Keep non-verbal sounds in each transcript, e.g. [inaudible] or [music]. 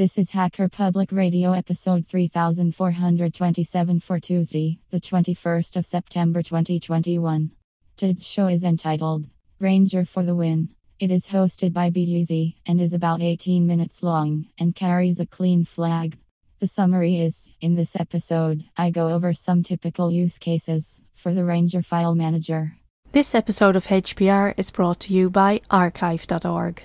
This is Hacker Public Radio episode 3427 for Tuesday, the 21st of September 2021. Today's show is entitled Ranger for the Win. It is hosted by BeEasy and is about 18 minutes long and carries a clean flag. The summary is In this episode, I go over some typical use cases for the Ranger File Manager. This episode of HPR is brought to you by archive.org.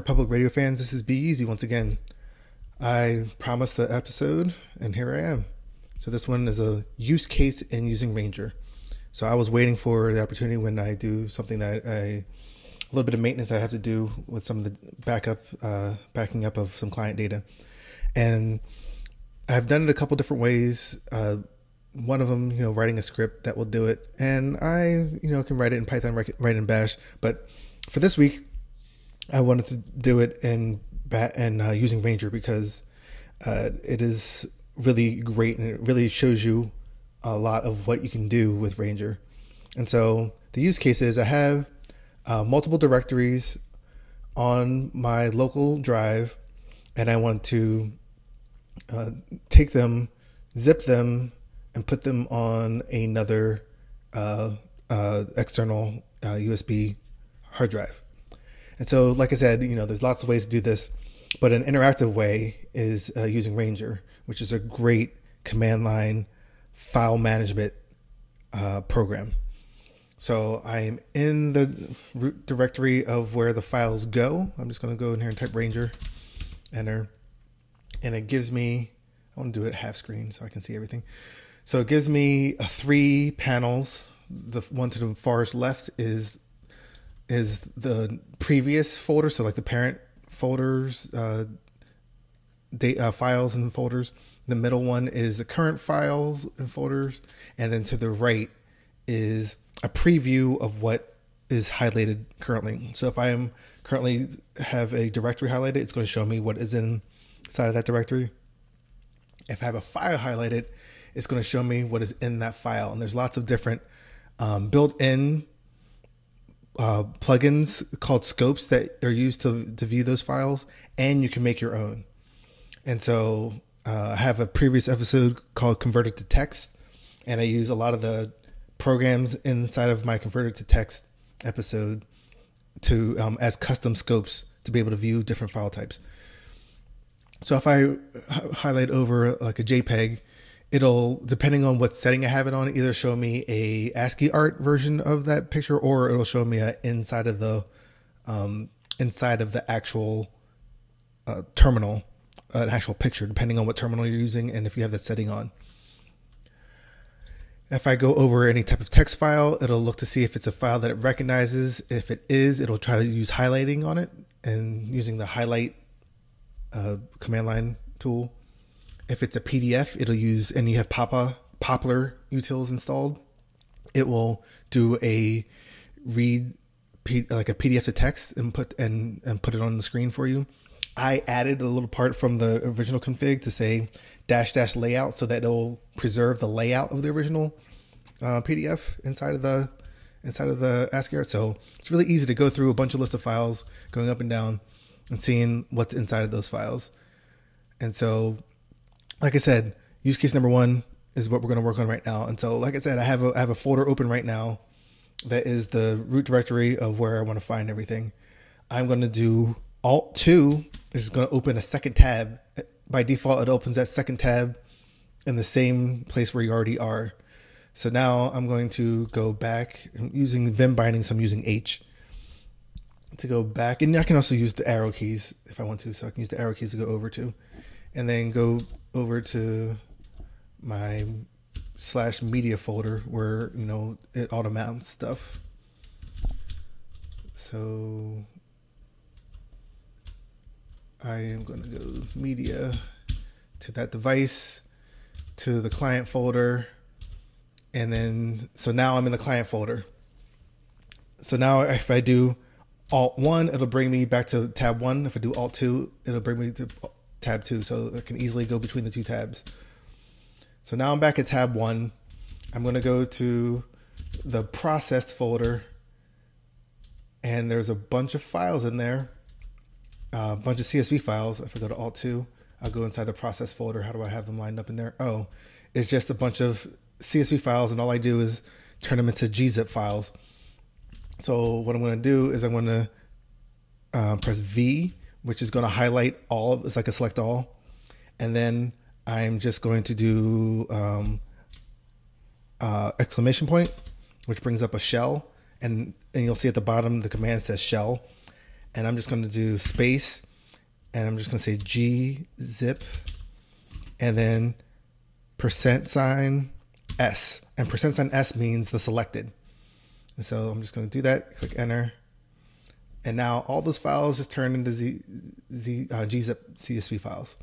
Public Radio fans. This is BeEasy once again. I promised the episode, and here I am. So this one is a use case in using Ranger. So I was waiting for the opportunity when I do something that I a little bit of maintenance I have to do with some of the backup, uh, backing up of some client data, and I've done it a couple different ways. Uh, one of them, you know, writing a script that will do it, and I, you know, can write it in Python, write it in Bash. But for this week, I wanted to do it in bat and uh, using Ranger because uh, it is really great and it really shows you a lot of what you can do with Ranger. And so the use case is I have uh, multiple directories on my local drive, and I want to uh, take them, zip them, and put them on another uh, uh, external USB hard drive. And so, like I said, you know, there's lots of ways to do this, but an interactive way is uh, using Ranger, which is a great command line file management uh, program. So I'm in the root directory of where the files go. I'm just going to go in here and type Ranger, enter, and it gives me. I want to do it half screen so I can see everything. So it gives me uh, three panels. The one to the farthest left is is the previous folder, so like the parent folders, uh, date, uh, files and folders. The middle one is the current files and folders, and then to the right is a preview of what is highlighted currently. So if I am currently have a directory highlighted, it's going to show me what is inside of that directory. If I have a file highlighted, it's going to show me what is in that file. And there's lots of different um, built-in uh, plugins called scopes that are used to, to view those files, and you can make your own. And so uh, I have a previous episode called Converted to Text, and I use a lot of the programs inside of my Converted to Text episode to um, as custom scopes to be able to view different file types. So if I h- highlight over like a JPEG, it'll depending on what setting I have it on, either show me a ASCII art version of that picture, or it'll show me a inside of the um, inside of the actual uh, terminal, uh, an actual picture, depending on what terminal you're using and if you have that setting on. If I go over any type of text file, it'll look to see if it's a file that it recognizes. If it is, it'll try to use highlighting on it and using the highlight uh, command line tool if it's a PDF, it'll use, and you have Papa Poppler utils installed, it will do a read like a PDF to text and put and and put it on the screen for you. I added a little part from the original config to say dash dash layout so that it'll preserve the layout of the original uh, PDF inside of the inside of the ASCII art. So it's really easy to go through a bunch of list of files, going up and down, and seeing what's inside of those files. And so like I said, use case number one is what we're going to work on right now. And so, like I said, I have a I have a folder open right now that is the root directory of where I want to find everything. I'm going to do Alt two is going to open a second tab. By default, it opens that second tab in the same place where you already are. So now I'm going to go back I'm using Vim bindings, I'm using H. to go back, and I can also use the arrow keys if I want to. So I can use the arrow keys to go over to, and then go over to my slash media folder where you know it mounts stuff. So I am going to go media to that device to the client folder and then so now I'm in the client folder. So now if I do Alt one, it'll bring me back to tab one. If I do Alt two, it'll bring me to tab two, so I can easily go between the two tabs. So now I'm back at tab one. I'm going to go to the processed folder, and there's a bunch of files in there, a bunch of CSV files. If I go to Alt two, I'll go inside the process folder. How do I have them lined up in there? Oh, it's just a bunch of CSV files, and all I do is turn them into gzip files. So what I'm going to do is I'm going to uh, press V, which is going to highlight all. It's like a select all, and then I'm just going to do um, uh, exclamation point, which brings up a shell, and and you'll see at the bottom the command says shell, and I'm just going to do space, and I'm just going to say g zip, and then percent sign s, and percent sign s means the selected. And so I'm just going to do that. Click enter. And now all those files just turn into Z, Z, uh, gzip CSV files.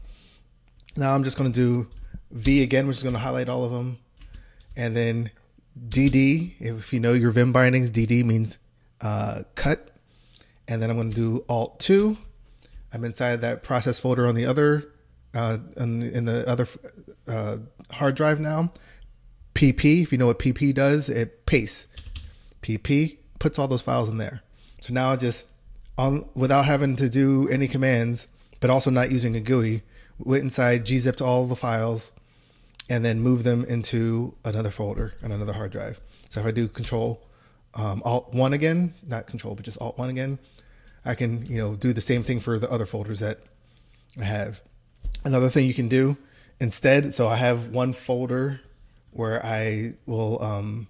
Now I'm just going to do V again, which is going to highlight all of them. And then DD, if you know your Vim bindings, DD means uh, cut. And then I'm going to do Alt 2. I'm inside that process folder on the other, uh, in, in the other uh, hard drive now. PP, if you know what PP does, it pastes. PP puts all those files in there. So now just on without having to do any commands, but also not using a GUI, went inside, gzipped all the files, and then moved them into another folder on another hard drive. So if I do Control um, Alt One again, not Control, but just Alt One again, I can you know do the same thing for the other folders that I have. Another thing you can do instead, so I have one folder where I will um,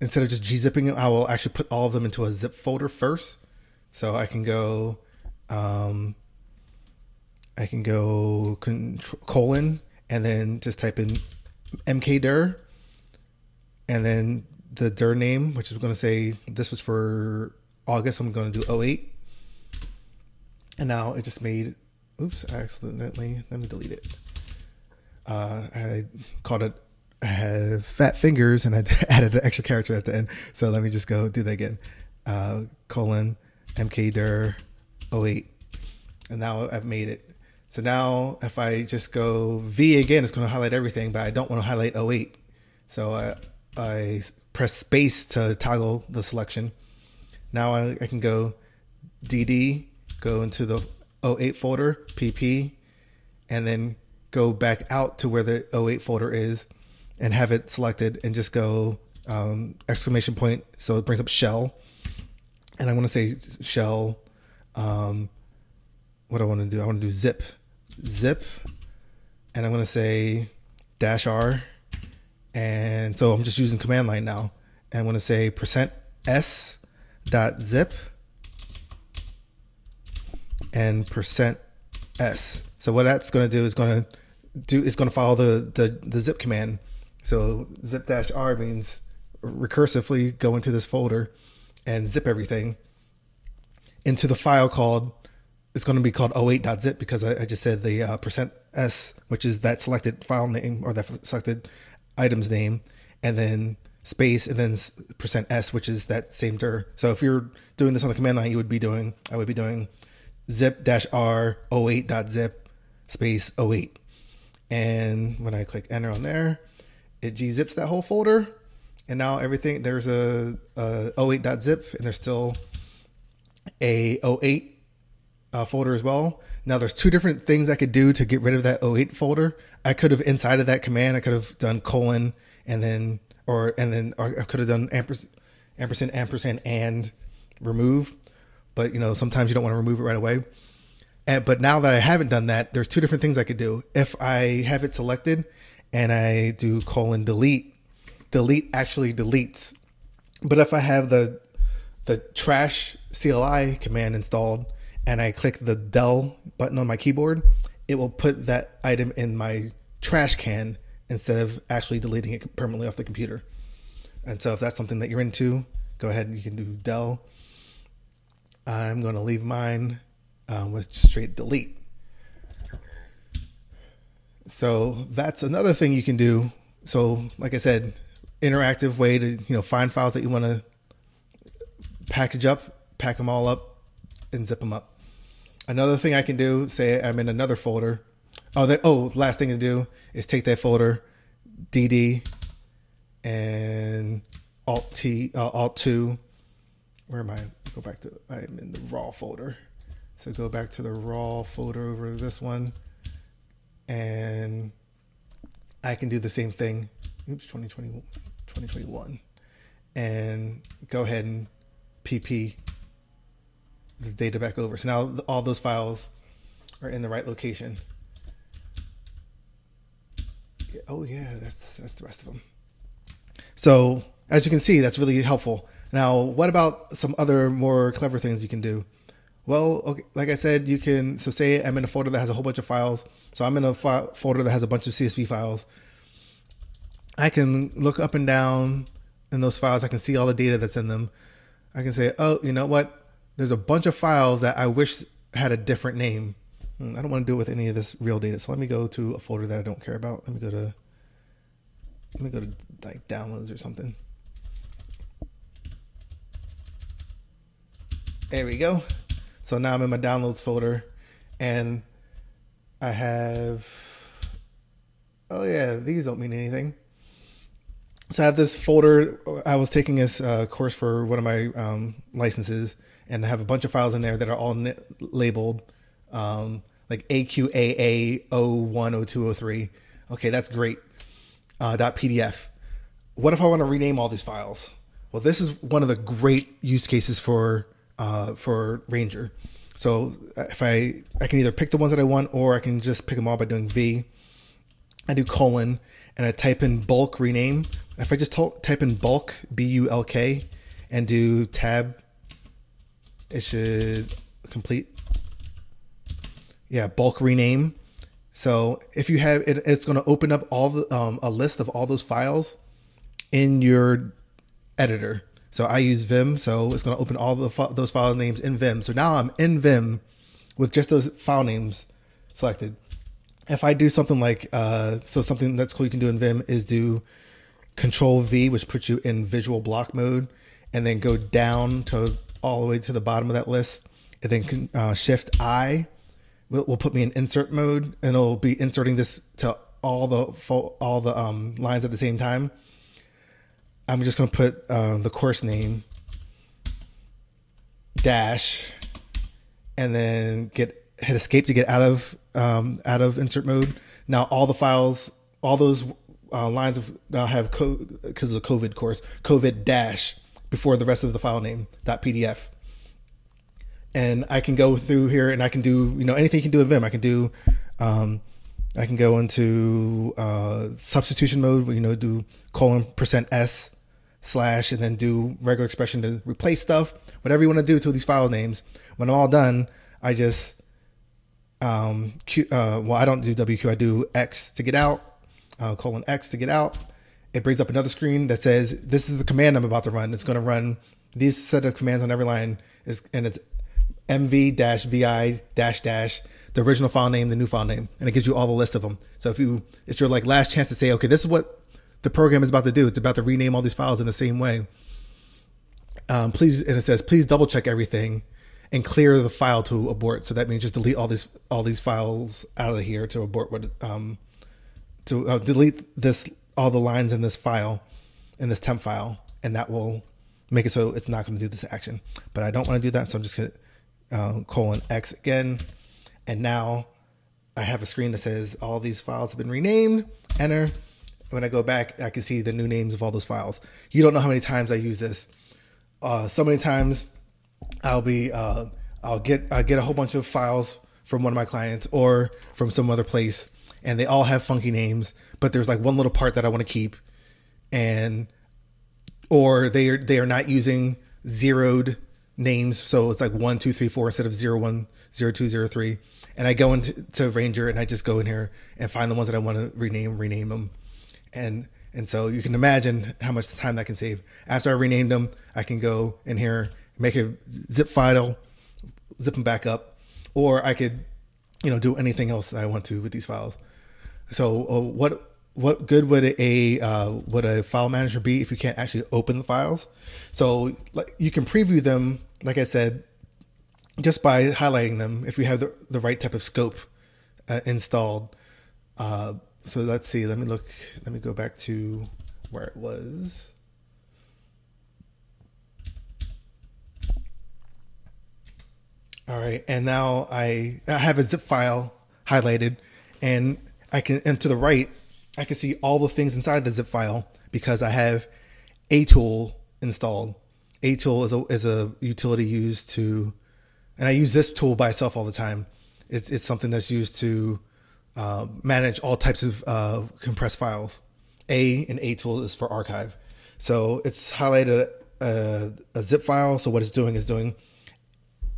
instead of just gzipping it, I will actually put all of them into a zip folder first. So I can go, um, I can go colon and then just type in mkdir and then the dir name, which is going to say this was for August. I'm going to do 08. And now it just made, oops, accidentally, let me delete it. Uh, I called it I have fat fingers and I [laughs] added an extra character at the end. So let me just go do that again. Uh, colon mkdir 08. And now I've made it. So now if I just go V again, it's going to highlight everything, but I don't want to highlight 08. So I, I press space to toggle the selection. Now I, I can go DD, go into the 08 folder, PP, and then go back out to where the 08 folder is and have it selected and just go um, exclamation point. So it brings up shell. And I want to say shell. Um, what I want to do, I want to do zip, zip. And I'm going to say dash R. And so I'm just using command line now. And I'm going to say percent S dot zip and percent S. So what that's going to do is going to do is going to follow the, the, the zip command so zip dash R means recursively go into this folder and zip everything into the file called it's going to be called 08.zip because I, I just said the uh, percent s which is that selected file name or that selected item's name and then space and then percent s which is that same dir. So if you're doing this on the command line you would be doing i would be doing zip dash r 08.zip space 08 and when i click enter on there it gzips that whole folder and now everything there's a, a 08.zip and there's still a 08 uh, folder as well. Now there's two different things i could do to get rid of that 08 folder. I could have inside of that command i could have done colon and then or and then or i could have done ampersand ampersand ampersand and remove. But you know sometimes you don't want to remove it right away. And, but now that i haven't done that there's two different things i could do. If i have it selected and I do colon delete, delete actually deletes. But if I have the the trash CLI command installed and I click the del button on my keyboard, it will put that item in my trash can instead of actually deleting it permanently off the computer. And so if that's something that you're into, go ahead and you can do del. I'm going to leave mine um, with straight delete. So that's another thing you can do. So like I said, interactive way to you know find files that you want to package up, pack them all up, and zip them up. Another thing I can do, say I'm in another folder. Oh, the, oh, last thing to do is take that folder, DD, and Alt T, uh, Alt two. Where am I? Go back to. I'm in the raw folder. So go back to the raw folder over this one, and I can do the same thing. Oops, 2020, 2021, and go ahead and pp the data back over. So now all those files are in the right location. Oh yeah, that's that's the rest of them. So as you can see, that's really helpful. Now, what about some other more clever things you can do? Well, okay, like I said, you can. So say I'm in a folder that has a whole bunch of files. So I'm in a folder that has a bunch of CSV files. I can look up and down in those files. I can see all the data that's in them. I can say, oh, you know what? There's a bunch of files that I wish had a different name. Hmm, I don't want to do it with any of this real data. So let me go to a folder that I don't care about. Let me go to let me go to like downloads or something. There we go. So now I'm in my downloads folder and I have oh yeah, these don't mean anything so I have this folder. I was taking this uh, course for one of my um, licenses, and I have a bunch of files in there that are all labeled um, like AQAA 010203. Okay, that's great. Uh, .pdf. What if I want to rename all these files? Well, this is one of the great use cases for uh, for Ranger. So uh, if I I can either pick the ones that I want, or I can just pick them all by doing V. I do colon and I type in bulk rename, if I just type in bulk B U L K and do tab, it should complete. Yeah, bulk rename. So if you have it, it's going to open up all the um, a list of all those files in your editor. So I use Vim, so it's going to open all the those file names in Vim. So now I'm in Vim with just those file names selected. If I do something like uh, so, something that's cool you can do in Vim is do Control V, which puts you in visual block mode, and then go down to all the way to the bottom of that list, and then uh, Shift I will, will put me in insert mode, and it'll be inserting this to all the all the um, lines at the same time. I'm just to put uh, the course name dash, and then get hit escape to get out of um, out of insert mode. Now all the files, all those uh, lines of uh, have code, because of the COVID course COVID dash before the rest of the file name dot PDF. And I can go through here and I can do you know anything you can do in Vim. I can do um, I can go into uh, substitution mode where you know do colon percent s slash and then do regular expression to replace stuff. Whatever you want to do to these file names. When I'm all done, I just um, Q, uh, well I don't do WQ. I do X to get out uh, colon X to get out. It brings up another screen that says, this is the command I'm about to run. It's going to run these set of commands on every line is, and it's mv dash vi dash dash the original file name, the new file name, and it gives you all the list of them. So if you, it's your like last chance to say, okay, this is what the program is about to do. It's about to rename all these files in the same way. Um, please, and it says, please double check everything and clear the file to abort. So that means just delete all these all these files out of here to abort what um, to uh, delete this all the lines in this file in this temp file and that will make it so it's not going to do this action. But i don't want to do that so i'm just going to uh, colon x again. And now i have a screen that says all these files have been renamed. Enter. When i go back i can see the new names of all those files. You don't know how many times i use this. Uh, so many times i'll be uh, i'll get i get a whole bunch of files from one of my clients or from some other place and they all have funky names, but there's like one little part that I want to keep, and or they are they are not using zeroed names. So it's like one, two, three, four instead of zero, one, zero, two, zero, three. And I go into to Ranger and I just go in here and find the ones that I want to rename, rename them. And and so you can imagine how much time that can save. After I renamed them, I can go in here, make a zip file, zip them back up, or I could, you know, do anything else I want to with these files. So uh, what what good would a uh, would a file manager be if you can't actually open the files? So like you can preview them, like I said, just by highlighting them if you have the, the right type of scope uh, installed. Uh, so let's see. Let me look. Let me go back to where it was. All right, and now I I have a zip file highlighted, and I can and to the right I can see all the things inside the zip file because I have Atool installed. Atool is a is a utility used to, and I use this tool by itself all the time. It's it's something that's used to uh, manage all types of uh, compressed files. A and Atool is for archive. So it's highlighted a, a, zip file. So what it's doing is doing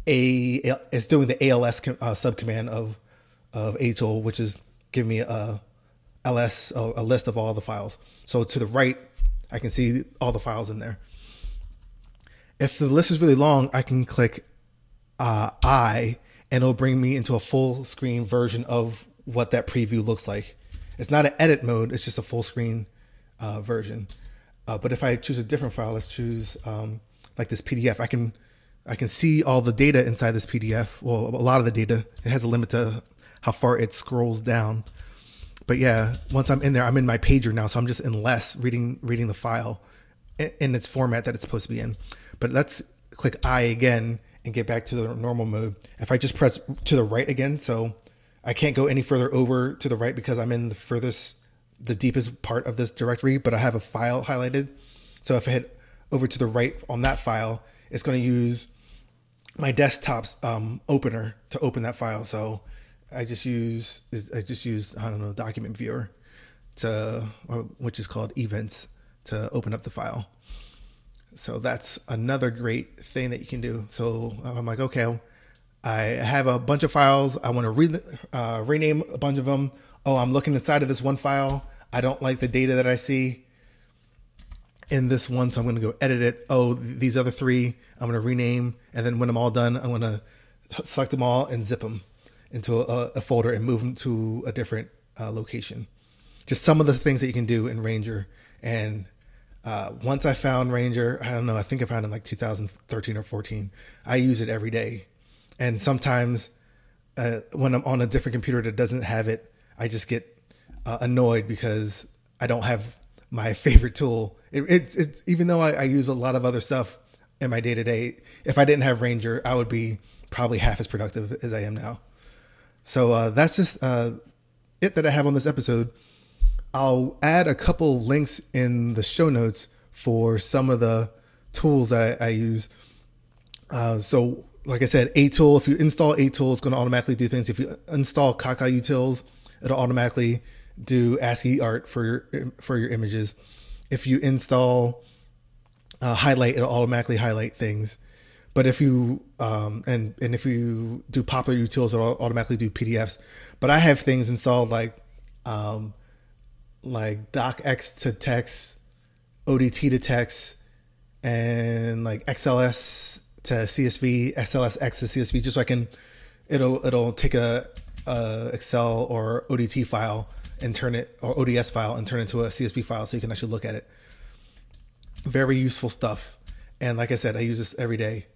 a it's doing the ALS com, uh, subcommand of of Atool, which is giving me a ls a list of all the files. So to the right, I can see all the files in there. If the list is really long, I can click uh, I, and it'll bring me into a full screen version of what that preview looks like. It's not an edit mode; it's just a full screen uh, version. Uh, but if I choose a different file, let's choose um, like this PDF. I can I can see all the data inside this PDF. Well, a lot of the data. It has a limit to how far it scrolls down but yeah, once I'm in there, I'm in my pager now, so I'm just in less reading reading the file in, its format that it's supposed to be in. But let's click I again and get back to the normal mode. If I just press to the right again, so I can't go any further over to the right because I'm in the furthest, the deepest part of this directory, but I have a file highlighted. So if I hit over to the right on that file, it's going to use my desktop's um, opener to open that file. So I just use I just use I don't know document viewer to which is called Evince to open up the file. So that's another great thing that you can do. So I'm like, okay, I have a bunch of files. I want to re- uh, rename a bunch of them. Oh, I'm looking inside of this one file. I don't like the data that I see in this one, so I'm going to go edit it. Oh, these other three, I'm going to rename, and then when I'm all done, I'm going to select them all and zip them into a, a folder and move them to a different uh, location. Just some of the things that you can do in Ranger. And uh, once I found Ranger, I don't know, I think I found it in like 2013 or 14. I use it every day. And sometimes uh, when I'm on a different computer that doesn't have it, I just get uh, annoyed because I don't have my [laughs] favorite tool. It, it, it's even though I, I use a lot of other stuff in my day to day, if I didn't have Ranger, I would be probably half as productive as I am now. So uh, that's just uh, it that I have on this episode. I'll add a couple links in the show notes for some of the tools that I, I use. Uh, so, like I said, A Tool. If you install A Tool, it's going to automatically do things. If you install caca-utils, it'll automatically do ASCII art for your for your images. If you install uh, Highlight, it'll automatically highlight things. But if you um, and and if you do poppler utils, it'll automatically do PDFs. But I have things installed like um, like docx to text, ODT to text, and like XLS to CSV, XLSX to CSV, just so I can it'll it'll take a, a Excel or ODT file and turn it or ODS file and turn it into a CSV file so you can actually look at it. Very useful stuff. And like I said, I use this every day.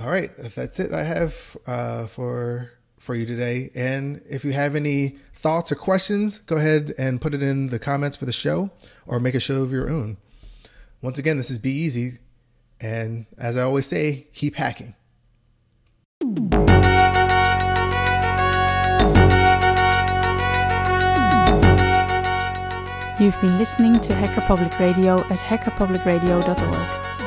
All right, that's it I have uh, for for you today. And if you have any thoughts or questions, go ahead and put it in the comments for the show or make a show of your own. Once again, this is Be Easy. And as I always say, keep hacking. You've been listening to Hacker Public Radio at hackerpublicradio.org.